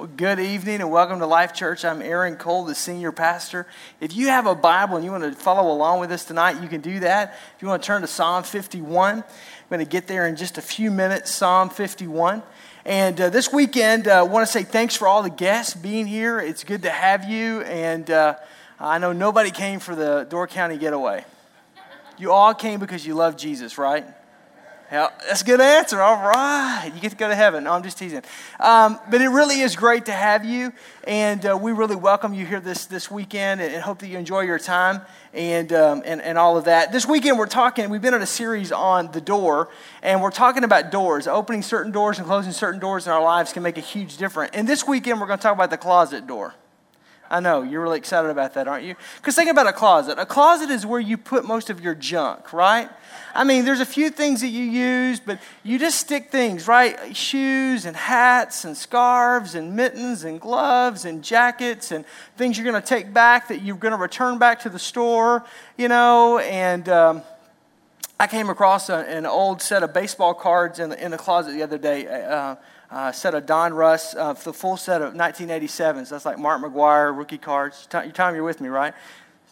Well, good evening and welcome to Life Church. I'm Aaron Cole, the senior pastor. If you have a Bible and you want to follow along with us tonight, you can do that. If you want to turn to Psalm 51, I'm going to get there in just a few minutes. Psalm 51. And uh, this weekend, I uh, want to say thanks for all the guests being here. It's good to have you. And uh, I know nobody came for the Door County getaway. You all came because you love Jesus, right? Yeah, that's a good answer. All right. You get to go to heaven. No, I'm just teasing. Um, but it really is great to have you. And uh, we really welcome you here this, this weekend and, hope that you enjoy your time and, um, and, and all of that. This weekend, we're talking, we've been on a series on the door, and we're talking about doors. Opening certain doors and closing certain doors in our lives can make a huge difference. And this weekend, we're going to talk about the closet door. I know, you're really excited about that, aren't you? Because think about a closet. A closet is where you put most of your junk, right? I mean, there's a few things that you use, but you just stick things, right? Shoes and hats and scarves and mittens and gloves and jackets and things you're going to take back that you're going to return back to the store, you know, and. Um, I came across a, an old set of baseball cards in the, in the closet the other day. Uh, uh, set of Donruss, uh, the full set of 1987s. That's like Mark McGwire rookie cards. Tom, you're with me, right?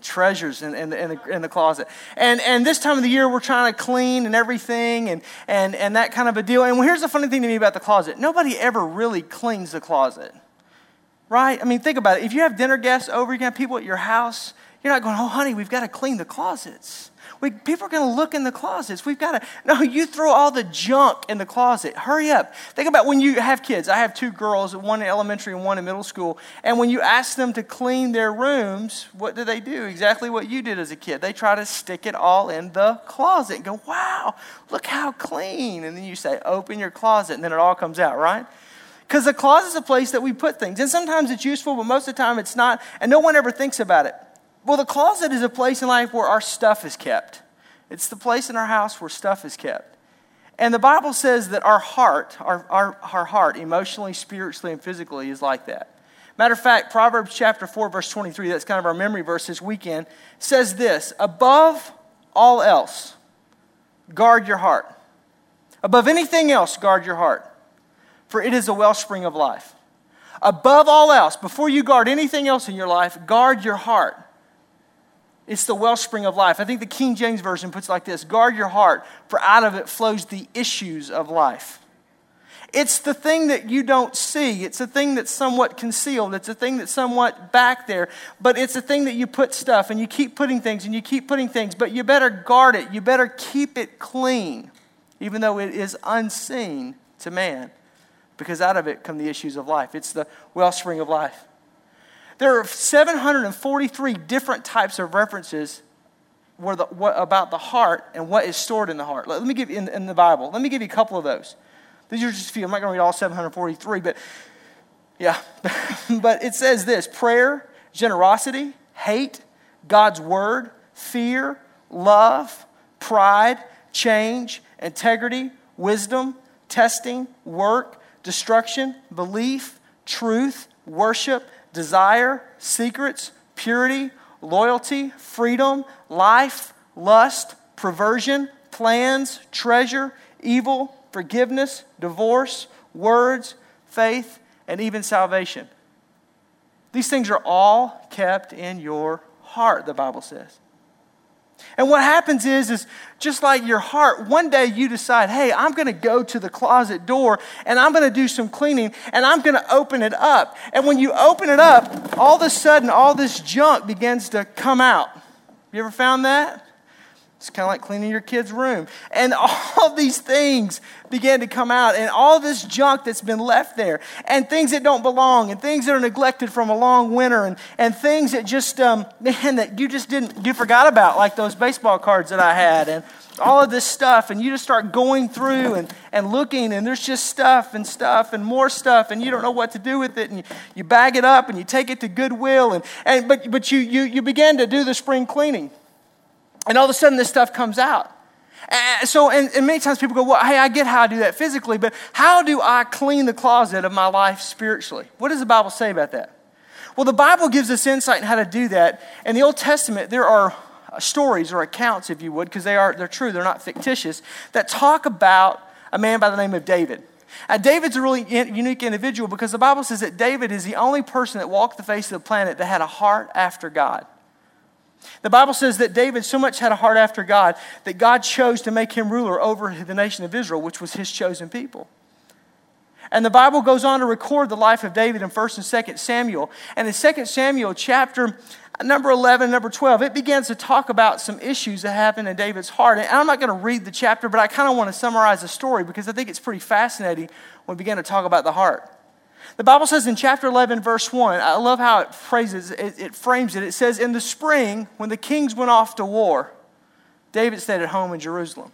treasures in, in, the, in, the, in the closet. And, and this time of the year, we're trying to clean and everything and, and, and that kind of a deal. And here's the funny thing to me about the closet nobody ever really cleans the closet, right? I mean, think about it. If you have dinner guests over, you have people at your house, you're not going, oh, honey, we've got to clean the closets. We, people are going to look in the closets. We've got to, no, you throw all the junk in the closet. Hurry up. Think about when you have kids. I have two girls, one in elementary and one in middle school. And when you ask them to clean their rooms, what do they do? Exactly what you did as a kid. They try to stick it all in the closet and go, wow, look how clean. And then you say, open your closet, and then it all comes out, right? Because the closet is a place that we put things. And sometimes it's useful, but most of the time it's not. And no one ever thinks about it. Well, the closet is a place in life where our stuff is kept. It's the place in our house where stuff is kept. And the Bible says that our heart, our, our, our heart, emotionally, spiritually, and physically, is like that. Matter of fact, Proverbs chapter 4, verse 23, that's kind of our memory verse this weekend, says this Above all else, guard your heart. Above anything else, guard your heart, for it is a wellspring of life. Above all else, before you guard anything else in your life, guard your heart it's the wellspring of life. I think the King James Version puts it like this Guard your heart, for out of it flows the issues of life. It's the thing that you don't see. It's a thing that's somewhat concealed. It's a thing that's somewhat back there. But it's a thing that you put stuff and you keep putting things and you keep putting things. But you better guard it. You better keep it clean, even though it is unseen to man, because out of it come the issues of life. It's the wellspring of life. There are 743 different types of references the, what, about the heart and what is stored in the heart. Let, let me give you in, in, the Bible. Let me give you a couple of those. These are just a few. I'm not going to read all 743, but yeah. but it says this prayer, generosity, hate, God's word, fear, love, pride, change, integrity, wisdom, testing, work, destruction, belief, truth, worship, desire, secrets, purity, loyalty, freedom, life, lust, perversion, plans, treasure, evil, forgiveness, divorce, words, faith, and even salvation. These things are all kept in your heart, the Bible says. And what happens is, is just like your heart, one day you decide, hey, I'm going to go to the closet door and I'm going to do some cleaning and I'm going to open it up. And when you open it up, all of a sudden, all this junk begins to come out. You ever found that? It's kind of like cleaning your kid's room. And all these things began to come out, and all this junk that's been left there, and things that don't belong, and things that are neglected from a long winter, and, and things that just, um, man, that you just didn't, you forgot about, like those baseball cards that I had, and all of this stuff. And you just start going through and, and looking, and there's just stuff and stuff and more stuff, and you don't know what to do with it. And you, you bag it up and you take it to Goodwill, and, and, but, but you, you, you begin to do the spring cleaning. And all of a sudden, this stuff comes out. And so, and, and, many times people go, Well, hey, I get how I do that physically, but how do I clean the closet of my life spiritually? What does the Bible say about that? Well, the Bible gives us insight in how to do that. In the Old Testament, there are stories or accounts, if you would, because they are they're true, they're not fictitious, that talk about a man by the name of David. Now, David's a really unique individual because the Bible says that David is the only person that walked the face of the planet that had a heart after God. The Bible says that David so much had a heart after God that God chose to make him ruler over the nation of Israel, which was his chosen people. And the Bible goes on to record the life of David in 1st and 2nd Samuel. And in 2nd Samuel, chapter number 11, number 12, it begins to talk about some issues that happened in David's heart. And I'm not going to read the chapter, but I kind of want to summarize the story because I think it's pretty fascinating when we begin to talk about the heart. The Bible says in chapter 11, verse 1, I love how it phrases it, it frames it. It says, In the spring, when the kings went off to war, David stayed at home in Jerusalem.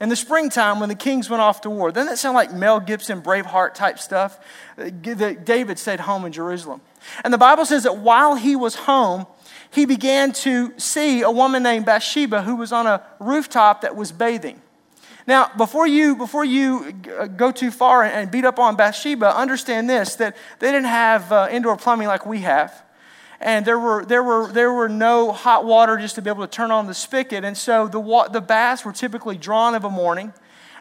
In the springtime, when the kings went off to war, doesn't that sound like Mel Gibson, Braveheart type stuff? David stayed home in Jerusalem. And the Bible says that while he was home, he began to see a woman named Bathsheba who was on a rooftop that was bathing. Now, before you, before you go too far and beat up on Bathsheba, understand this that they didn't have uh, indoor plumbing like we have. And there were, there, were, there were no hot water just to be able to turn on the spigot. And so the, the baths were typically drawn of a morning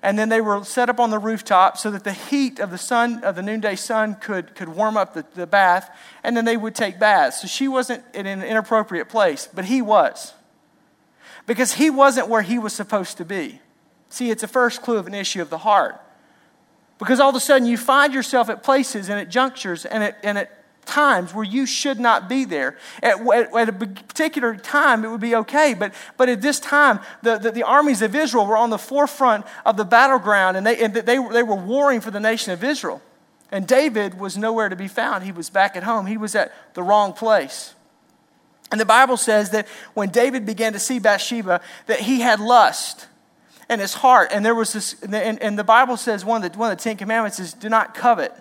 and then they were set up on the rooftop so that the heat of the sun of the noonday sun could, could warm up the, the bath and then they would take baths so she wasn't in an inappropriate place but he was because he wasn't where he was supposed to be See, it's a first clue of an issue of the heart. Because all of a sudden you find yourself at places and at junctures and at, and at times where you should not be there. At, at, at, a particular time, it would be okay, but, but at this time, the, the, the, armies of Israel were on the forefront of the battleground and, they, and they, they were warring for the nation of Israel. And David was nowhere to be found. He was back at home, he was at the wrong place. And the Bible says that when David began to see Bathsheba, that he had lust in his heart. And there was this, and, and the Bible says one of, the, one of the Ten Commandments is do not covet.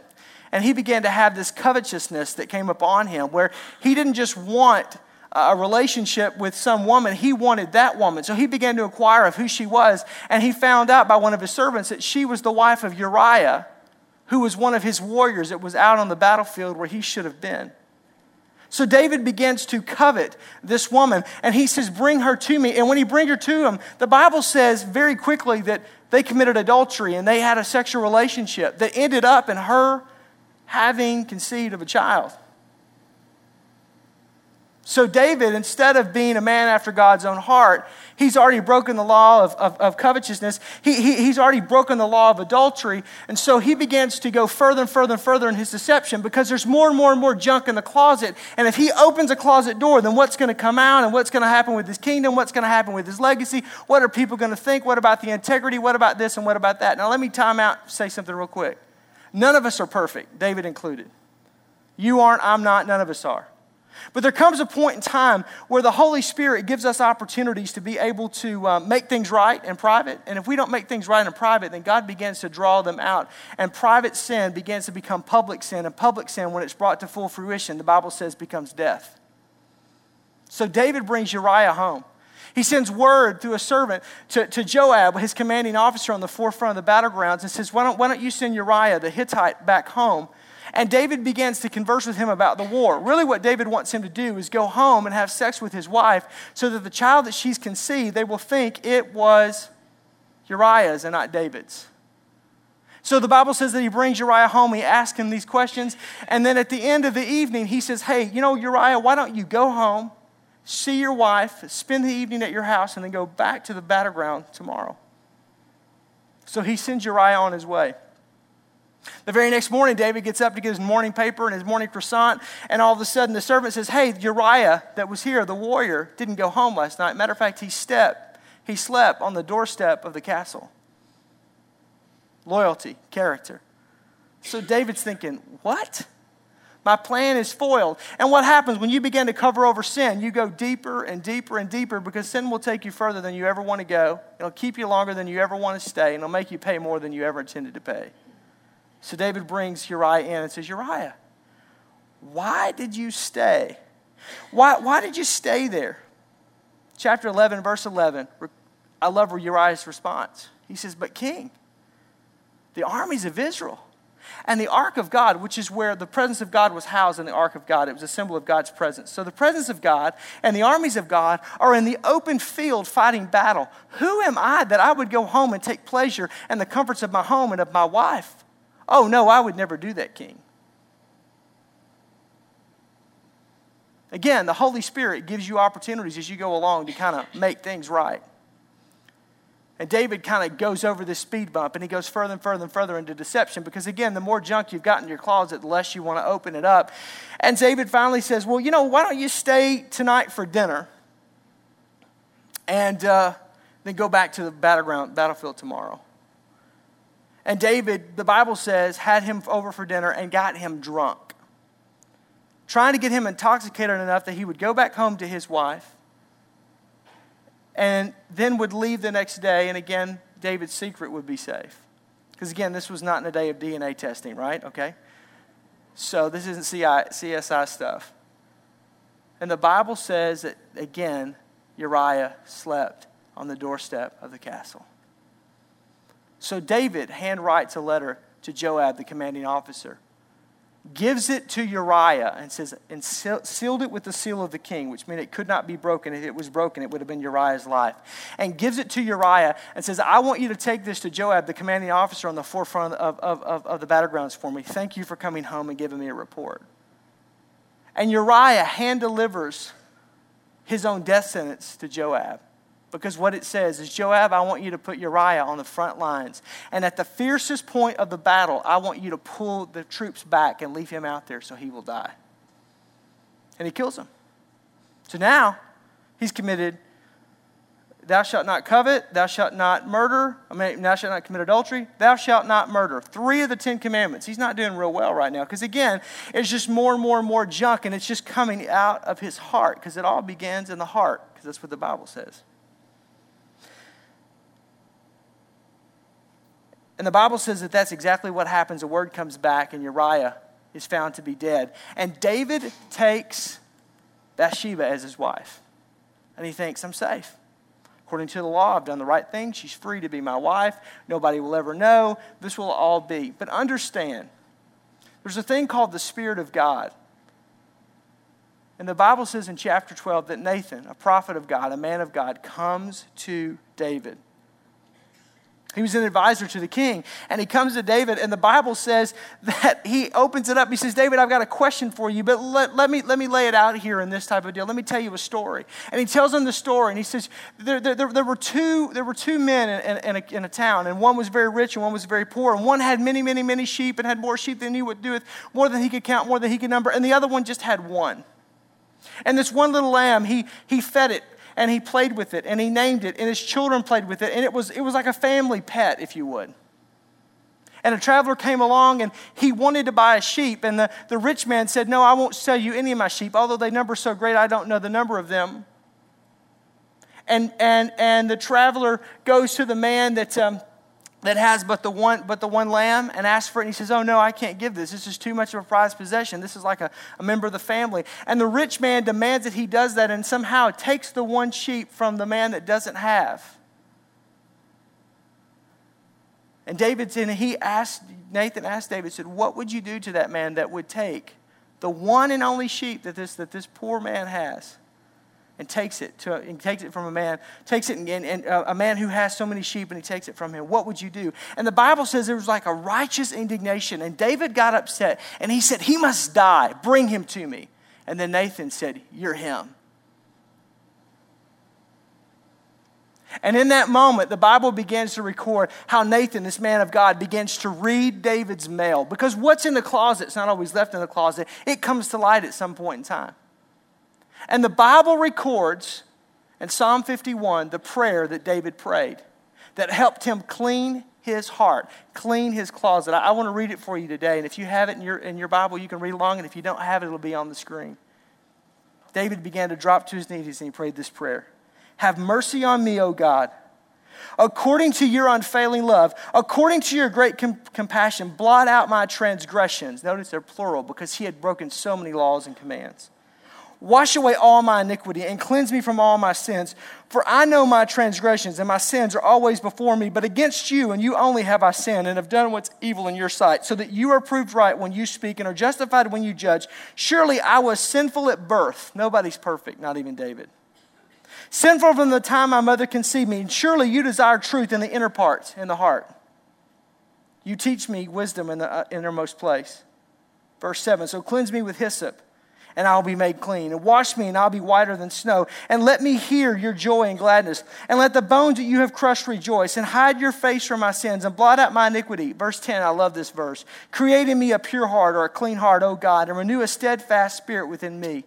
And he began to have this covetousness that came upon him where he didn't just want a relationship with some woman, he wanted that woman. So he began to inquire of who she was, and he found out by one of his servants that she was the wife of Uriah, who was one of his warriors that was out on the battlefield where he should have been. So David begins to covet this woman, and he says, Bring her to me. And when he brings her to him, the Bible says very quickly that they committed adultery and they had a sexual relationship that ended up in her having conceived of a child. So, David, instead of being a man after God's own heart, he's already broken the law of, of, of covetousness. He, he, he's already broken the law of adultery. And so he begins to go further and further and further in his deception because there's more and more and more junk in the closet. And if he opens a closet door, then what's going to come out and what's going to happen with his kingdom? What's going to happen with his legacy? What are people going to think? What about the integrity? What about this and what about that? Now, let me time out, say something real quick. None of us are perfect, David included. You aren't, I'm not, none of us are. But there comes a point in time where the Holy Spirit gives us opportunities to be able to uh, make things right in private. And if we don't make things right in private, then God begins to draw them out. And private sin begins to become public sin. And public sin, when it's brought to full fruition, the Bible says becomes death. So David brings Uriah home. He sends word through a servant to, to Joab, his commanding officer on the forefront of the battlegrounds, and says, why don't, why don't you send Uriah the Hittite back home? And David begins to converse with him about the war. Really, what David wants him to do is go home and have sex with his wife so that the child that she's conceived, they will think it was Uriah's and not David's. So the Bible says that he brings Uriah home, he asks him these questions, and then at the end of the evening, he says, Hey, you know, Uriah, why don't you go home, see your wife, spend the evening at your house, and then go back to the battleground tomorrow? So he sends Uriah on his way. The very next morning, David gets up to get his morning paper and his morning croissant, and all of a sudden the servant says, Hey, Uriah that was here, the warrior, didn't go home last night. Matter of fact, he stepped, he slept on the doorstep of the castle. Loyalty, character. So David's thinking, What? My plan is foiled. And what happens when you begin to cover over sin? You go deeper and deeper and deeper because sin will take you further than you ever want to go. It'll keep you longer than you ever want to stay, and it'll make you pay more than you ever intended to pay. So David brings Uriah in and says, Uriah, why did you stay? Why, why did you stay there? Chapter 11, verse 11. I love Uriah's response. He says, But king, the armies of Israel, And the ark of God, which is where the presence of God was housed in the ark of God, it was a symbol of God's presence. So the presence of God and the armies of God are in the open field fighting battle. Who am I that I would go home and take pleasure in the comforts of my home and of my wife? Oh, no, I would never do that, king. Again, the Holy Spirit gives you opportunities as you go along to kind of make things right. And David kind of goes over this speed bump and he goes further and further and further into deception because, again, the more junk you've got in your closet, the less you want to open it up. And David finally says, Well, you know, why don't you stay tonight for dinner and uh, then go back to the battleground, battlefield tomorrow? And David, the Bible says, had him over for dinner and got him drunk, trying to get him intoxicated enough that he would go back home to his wife and then would leave the next day, and again, David's secret would be safe. Because again, this was not in a day of DNA testing, right? Okay? So this isn't CSI stuff. And the Bible says that, again, Uriah slept on the doorstep of the castle. So David handwrites a letter to Joab, the commanding officer gives it to Uriah and says, and sealed it with the seal of the king, which meant it could not be broken. If it was broken, it would have been Uriah's life. And gives it to Uriah and says, I want you to take this to Joab, the commanding officer on the forefront of, of, of, of the battlegrounds for me. Thank you for coming home and giving me a report. And Uriah hand delivers his own death sentence to Joab. Because what it says is, Joab, I want you to put Uriah on the front lines. And at the fiercest point of the battle, I want you to pull the troops back and leave him out there so he will die. And he kills him. So now he's committed, thou shalt not covet, thou shalt not murder, I mean, thou shalt not commit adultery, thou shalt not murder. Three of the Ten Commandments. He's not doing real well right now because, again, it's just more and more and more junk and it's just coming out of his heart because it all begins in the heart because that's what the Bible says. And the Bible says that that's exactly what happens. A word comes back, and Uriah is found to be dead. And David takes Bathsheba as his wife. And he thinks, I'm safe. According to the law, I've done the right thing. She's free to be my wife. Nobody will ever know. This will all be. But understand, there's a thing called the Spirit of God. And the Bible says in chapter 12 that Nathan, a prophet of God, a man of God, comes to David. He was an advisor to the king. And he comes to David, and the Bible says that he opens it up. He says, David, I've got a question for you, but let, let, me, let me lay it out here in this type of deal. Let me tell you a story. And he tells him the story, and he says, There, there, there, were, two, there were two men in, in, a, in a town, and one was very rich and one was very poor. And one had many, many, many sheep and had more sheep than he would do with, more than he could count, more than he could number. And the other one just had one. And this one little lamb, he, he fed it and he played with it and he named it and his children played with it and it was, it was like a family pet, if you would. And a traveler came along and he wanted to buy a sheep. And the, the rich man said, No, I won't sell you any of my sheep. Although they number so great, I don't know the number of them. And, and, and the traveler goes to the man that, um, that has but the one but the one lamb and asks for it and he says oh no i can't give this. This is too much of a prized possession. This is like a, a member of the family. And the rich man demands that he does that and somehow takes the one sheep from the man that doesn't have. And david and he asked nathan asked david said what would you do to that man that would take the one and only sheep that this that this poor man has and takes it to and takes it from a man takes it and, and uh, a man who has so many sheep and he takes it from him. What would you do? And the bible says there was like a righteous indignation and david got upset and he said he must die. Bring him to me. And then nathan said you're him. And in that moment, the Bible begins to record how Nathan, this man of God, begins to read David's mail. Because what's in the closet is not always left in the closet, it comes to light at some point in time. And the Bible records in Psalm 51 the prayer that David prayed that helped him clean his heart, clean his closet. I, I want to read it for you today. And if you have it in your, in your Bible, you can read along. And if you don't have it, it'll be on the screen. David began to drop to his knees and he prayed this prayer Have mercy on me, O God. According to your unfailing love, according to your great com- compassion, blot out my transgressions. Notice they're plural because he had broken so many laws and commands. Wash away all my iniquity and cleanse me from all my sins. For I know my transgressions and my sins are always before me. But against you and you only have I sinned and have done what's evil in your sight, so that you are proved right when you speak and are justified when you judge. Surely I was sinful at birth. Nobody's perfect, not even David. Sinful from the time my mother conceived me. And surely you desire truth in the inner parts, in the heart. You teach me wisdom in the uh, innermost place. Verse 7 So cleanse me with hyssop and I'll be made clean. And wash me, and I'll be whiter than snow. And let me hear your joy and gladness. And let the bones that you have crushed rejoice. And hide your face from my sins, and blot out my iniquity. Verse 10, I love this verse. Create in me a pure heart or a clean heart, O God, and renew a steadfast spirit within me.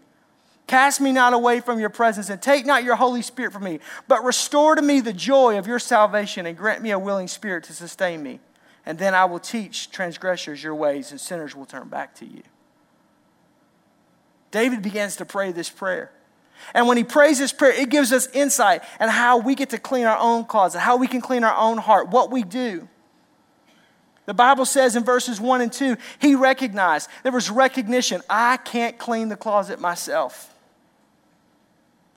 Cast me not away from your presence, and take not your Holy Spirit from me, but restore to me the joy of your salvation, and grant me a willing spirit to sustain me. And then I will teach transgressors your ways, and sinners will turn back to you. David begins to pray this prayer. And when he prays this prayer, it gives us insight and how we get to clean our own closet, how we can clean our own heart, what we do. The Bible says in verses 1 and 2, he recognized, there was recognition, I can't clean the closet myself.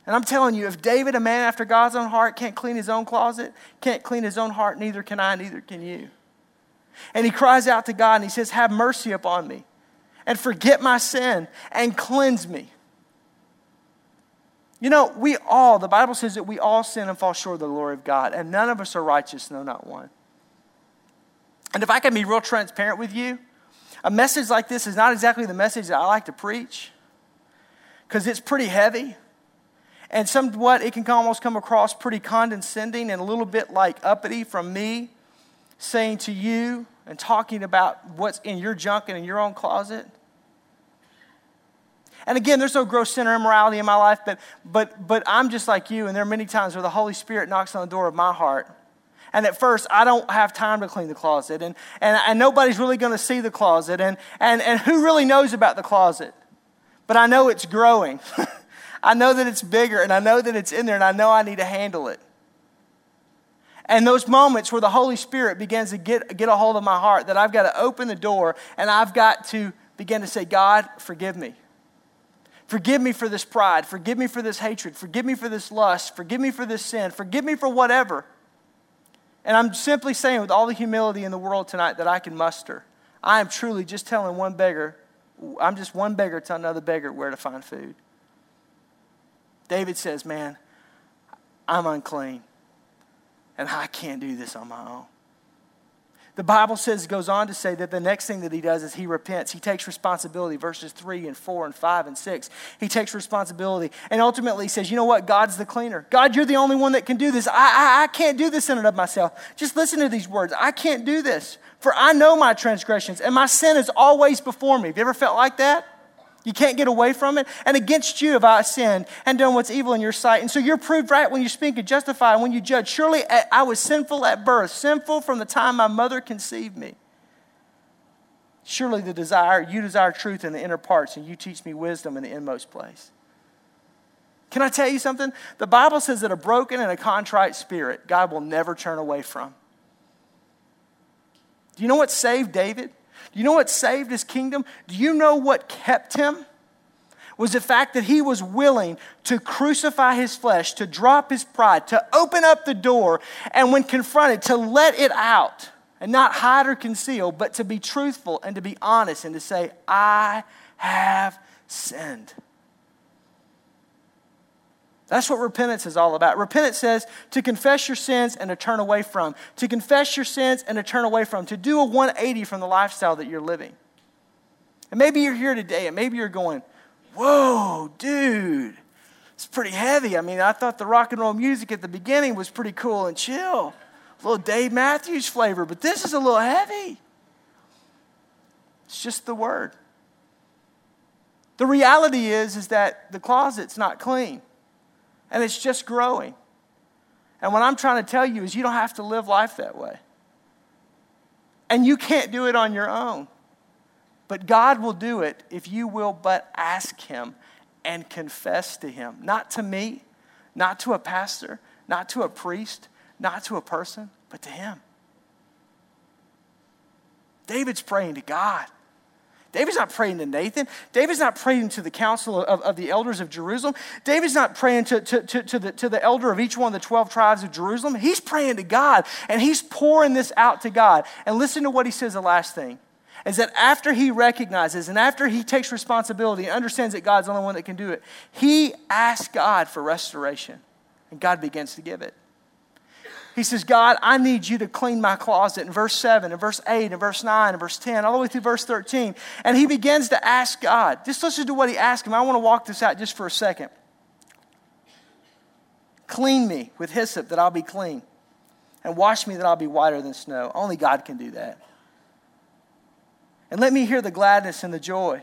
And I'm telling you, if David, a man after God's own heart, can't clean his own closet, can't clean his own heart, neither can I, neither can you. And he cries out to God and he says, Have mercy upon me and forget my sin and cleanse me. You know, we all, the Bible says that we all sin and fall short of the glory of God, and none of us are righteous, no, not one. And if I can be real transparent with you, a message like this is not exactly the message that I like to preach because it's pretty heavy. And somewhat, it can almost come across pretty condescending and a little bit like uppity from me saying to you and talking about what's in your junk and in your own closet. And again, there's no gross sin or immorality in my life, but, but, but I'm just like you, and there are many times where the Holy Spirit knocks on the door of my heart. And at first, I don't have time to clean the closet, and, and, and nobody's really going to see the closet, and, and, and who really knows about the closet? But I know it's growing. I know that it's bigger, and I know that it's in there, and I know I need to handle it. And those moments where the Holy Spirit begins to get, get a hold of my heart, that I've got to open the door and I've got to begin to say, God, forgive me. Forgive me for this pride. Forgive me for this hatred. Forgive me for this lust. Forgive me for this sin. Forgive me for whatever. And I'm simply saying, with all the humility in the world tonight that I can muster, I am truly just telling one beggar, I'm just one beggar to another beggar where to find food. David says, Man, I'm unclean, and I can't do this on my own. The Bible says, goes on to say that the next thing that he does is he repents. He takes responsibility, verses 3 and 4 and 5 and 6. He takes responsibility and ultimately he says, You know what? God's the cleaner. God, you're the only one that can do this. I, I, I can't do this in and of myself. Just listen to these words. I can't do this, for I know my transgressions and my sin is always before me. Have you ever felt like that? You can't get away from it. And against you have I sinned and done what's evil in your sight. And so you're proved right when you speak and justify when you judge. Surely I was sinful at birth, sinful from the time my mother conceived me. Surely the desire, you desire truth in the inner parts, and you teach me wisdom in the inmost place. Can I tell you something? The Bible says that a broken and a contrite spirit, God will never turn away from. Do you know what saved David? Do you know what saved his kingdom? Do you know what kept him? Was the fact that he was willing to crucify his flesh, to drop his pride, to open up the door, and when confronted, to let it out and not hide or conceal, but to be truthful and to be honest and to say, I have sinned. That's what repentance is all about. Repentance says to confess your sins and to turn away from. To confess your sins and to turn away from. To do a 180 from the lifestyle that you're living. And maybe you're here today and maybe you're going, whoa, dude, it's pretty heavy. I mean, I thought the rock and roll music at the beginning was pretty cool and chill. A little Dave Matthews flavor, but this is a little heavy. It's just the word. The reality is, is that the closet's not clean and it's just growing. And what I'm trying to tell you is you don't have to live life that way. And you can't do it on your own. But God will do it if you will but ask Him and confess to Him. Not to me, not to a pastor, not to a priest, not to a person, but to Him. David's praying to God. David's not praying to Nathan. David's not praying to the council of, of the elders of Jerusalem. David's not praying to, to, to, to, the, to the elder of each one of the 12 tribes of Jerusalem. He's praying to God and he's pouring this out to God. And listen to what he says the last thing is that after he recognizes and after he takes responsibility and understands that God's the only one that can do it, he asks God for restoration. And God begins to give it. He says, God, I need you to clean my closet in verse 7, in verse 8, in verse 9, in verse 10, all the way through verse 13. And he begins to ask God. Just listen to what he asked him. I want to walk this out just for a second. Clean me with hyssop that I'll be clean, and wash me that I'll be whiter than snow. Only God can do that. And let me hear the gladness and the joy.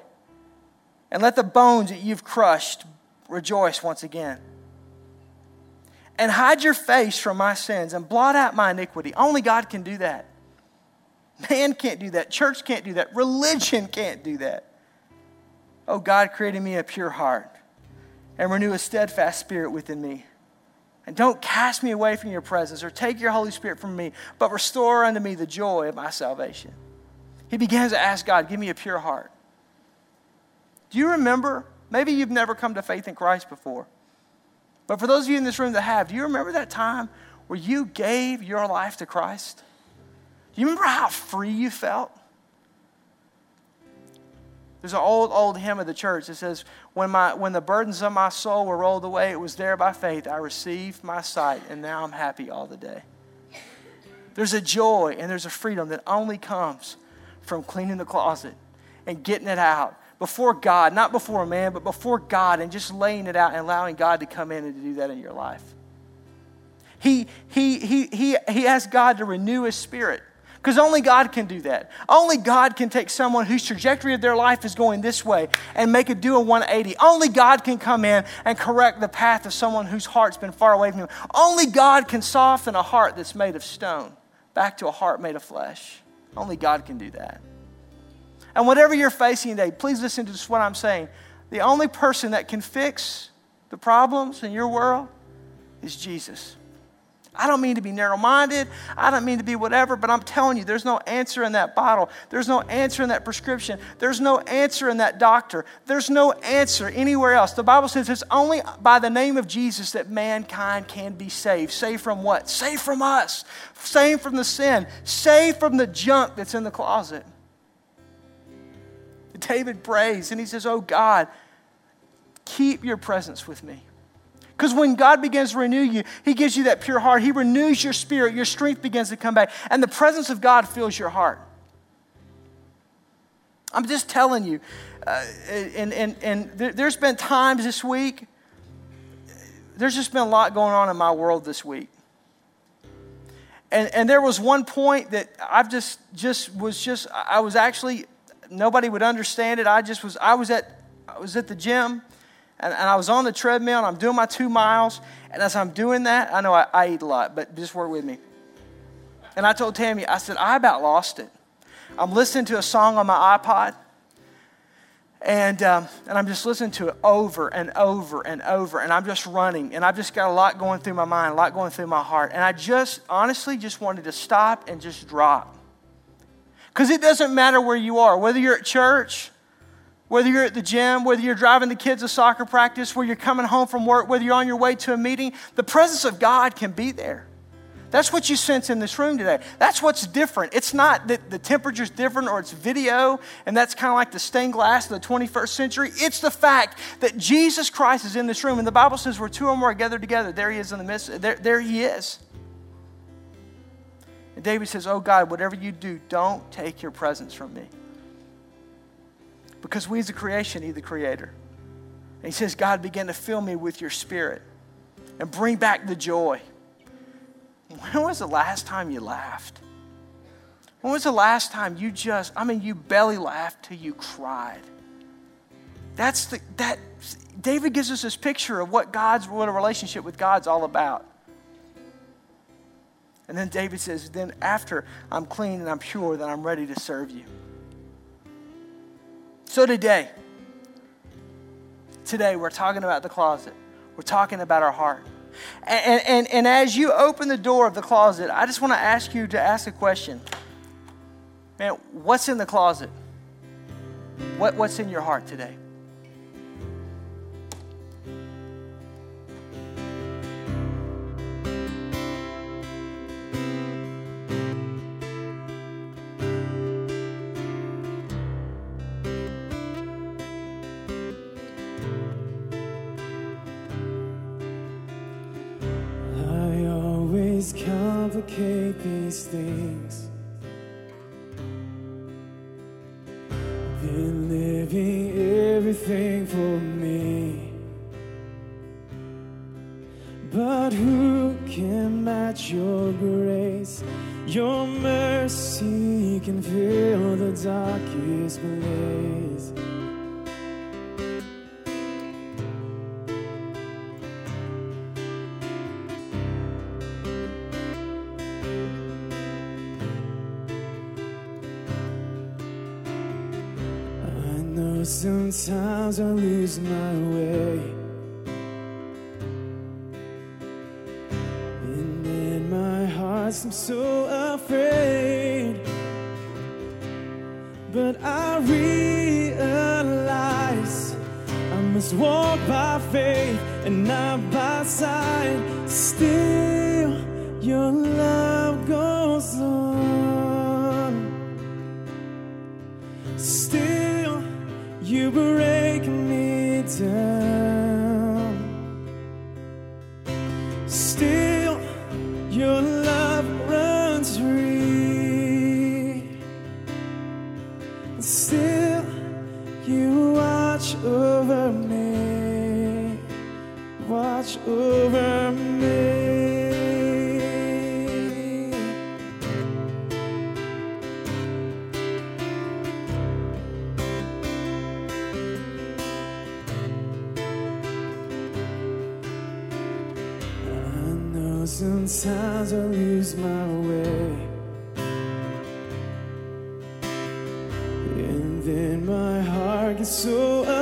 And let the bones that you've crushed rejoice once again and hide your face from my sins and blot out my iniquity. Only God can do that. Man can't do that. Church can't do that. Religion can't do that. Oh, God, created me a pure heart and renew a steadfast spirit within me. And don't cast me away from your presence or take your Holy Spirit from me, but restore unto me the joy of my salvation. He begins to ask God, Give me a pure heart. Do you remember? Maybe you've never come to faith in Christ before. But for those of you in this room that have, do you remember that time where you gave your life to Christ? Do you remember how free you felt? There's an old, old hymn of the church that says, when, my, when the burdens of my soul were rolled away, it was there by faith I received my sight, and now I'm happy all the day. There's a joy and there's a freedom that only comes from cleaning the closet and getting it out before God, not before a man, but before God, and just laying it out and allowing God to come in and to do that in your life. He, he, he, he, he asked God to renew his spirit because only God can do that. Only God can take someone whose trajectory of their life is going this way and make it do a 180. Only God can come in and correct the path of someone whose heart's been far away from Him. Only God can soften a heart that's made of stone back to a heart made of flesh. Only God can do that. And whatever you're facing today, please listen to just what I'm saying. The only person that can fix the problems in your world is Jesus. I don't mean to be narrow minded. I don't mean to be whatever, but I'm telling you, there's no answer in that bottle. There's no answer in that prescription. There's no answer in that doctor. There's no answer anywhere else. The Bible says it's only by the name of Jesus that mankind can be saved. Saved from what? Saved from us. Saved from the sin. Saved from the junk that's in the closet. David prays and he says, Oh God, keep your presence with me. Because when God begins to renew you, He gives you that pure heart. He renews your spirit. Your strength begins to come back. And the presence of God fills your heart. I'm just telling you. Uh, and and, and there's been times this week, there's just been a lot going on in my world this week. And, and there was one point that I've just, just was just, I was actually nobody would understand it. I just was, I was at, I was at the gym and, and I was on the treadmill and I'm doing my two miles. And as I'm doing that, I know I, I eat a lot, but just work with me. And I told Tammy, I said, I about lost it. I'm listening to a song on my iPod. And, um, and I'm just listening to it over and over and over. And I'm just running. And I've just got a lot going through my mind, a lot going through my heart. And I just honestly just wanted to stop and just drop. Because it doesn't matter where you are, whether you're at church, whether you're at the gym, whether you're driving the kids to soccer practice, whether you're coming home from work, whether you're on your way to a meeting, the presence of God can be there. That's what you sense in this room today. That's what's different. It's not that the temperature's different or it's video and that's kind of like the stained glass of the 21st century. It's the fact that Jesus Christ is in this room. And the Bible says where two or more are gathered together, there he is in the midst. There, there he is. And David says, Oh God, whatever you do, don't take your presence from me. Because we as a creation need the Creator. And he says, God, begin to fill me with your spirit and bring back the joy. When was the last time you laughed? When was the last time you just, I mean, you belly laughed till you cried? That's the, that, David gives us this picture of what God's, what a relationship with God's all about. And then David says, Then after I'm clean and I'm pure, then I'm ready to serve you. So today, today we're talking about the closet, we're talking about our heart. And, and, and as you open the door of the closet, I just want to ask you to ask a question. Man, what's in the closet? What, what's in your heart today? these things. Sometimes I lose my way. And in my heart I'm so afraid. But I realize I must walk by faith and not by sight. Still never Sometimes I lose my way, and then my heart gets so.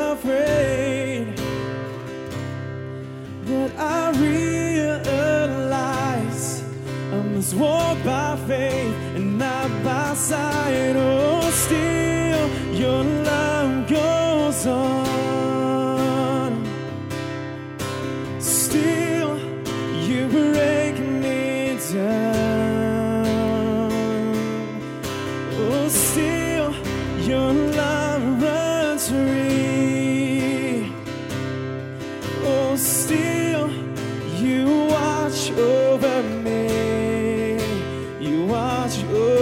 without you.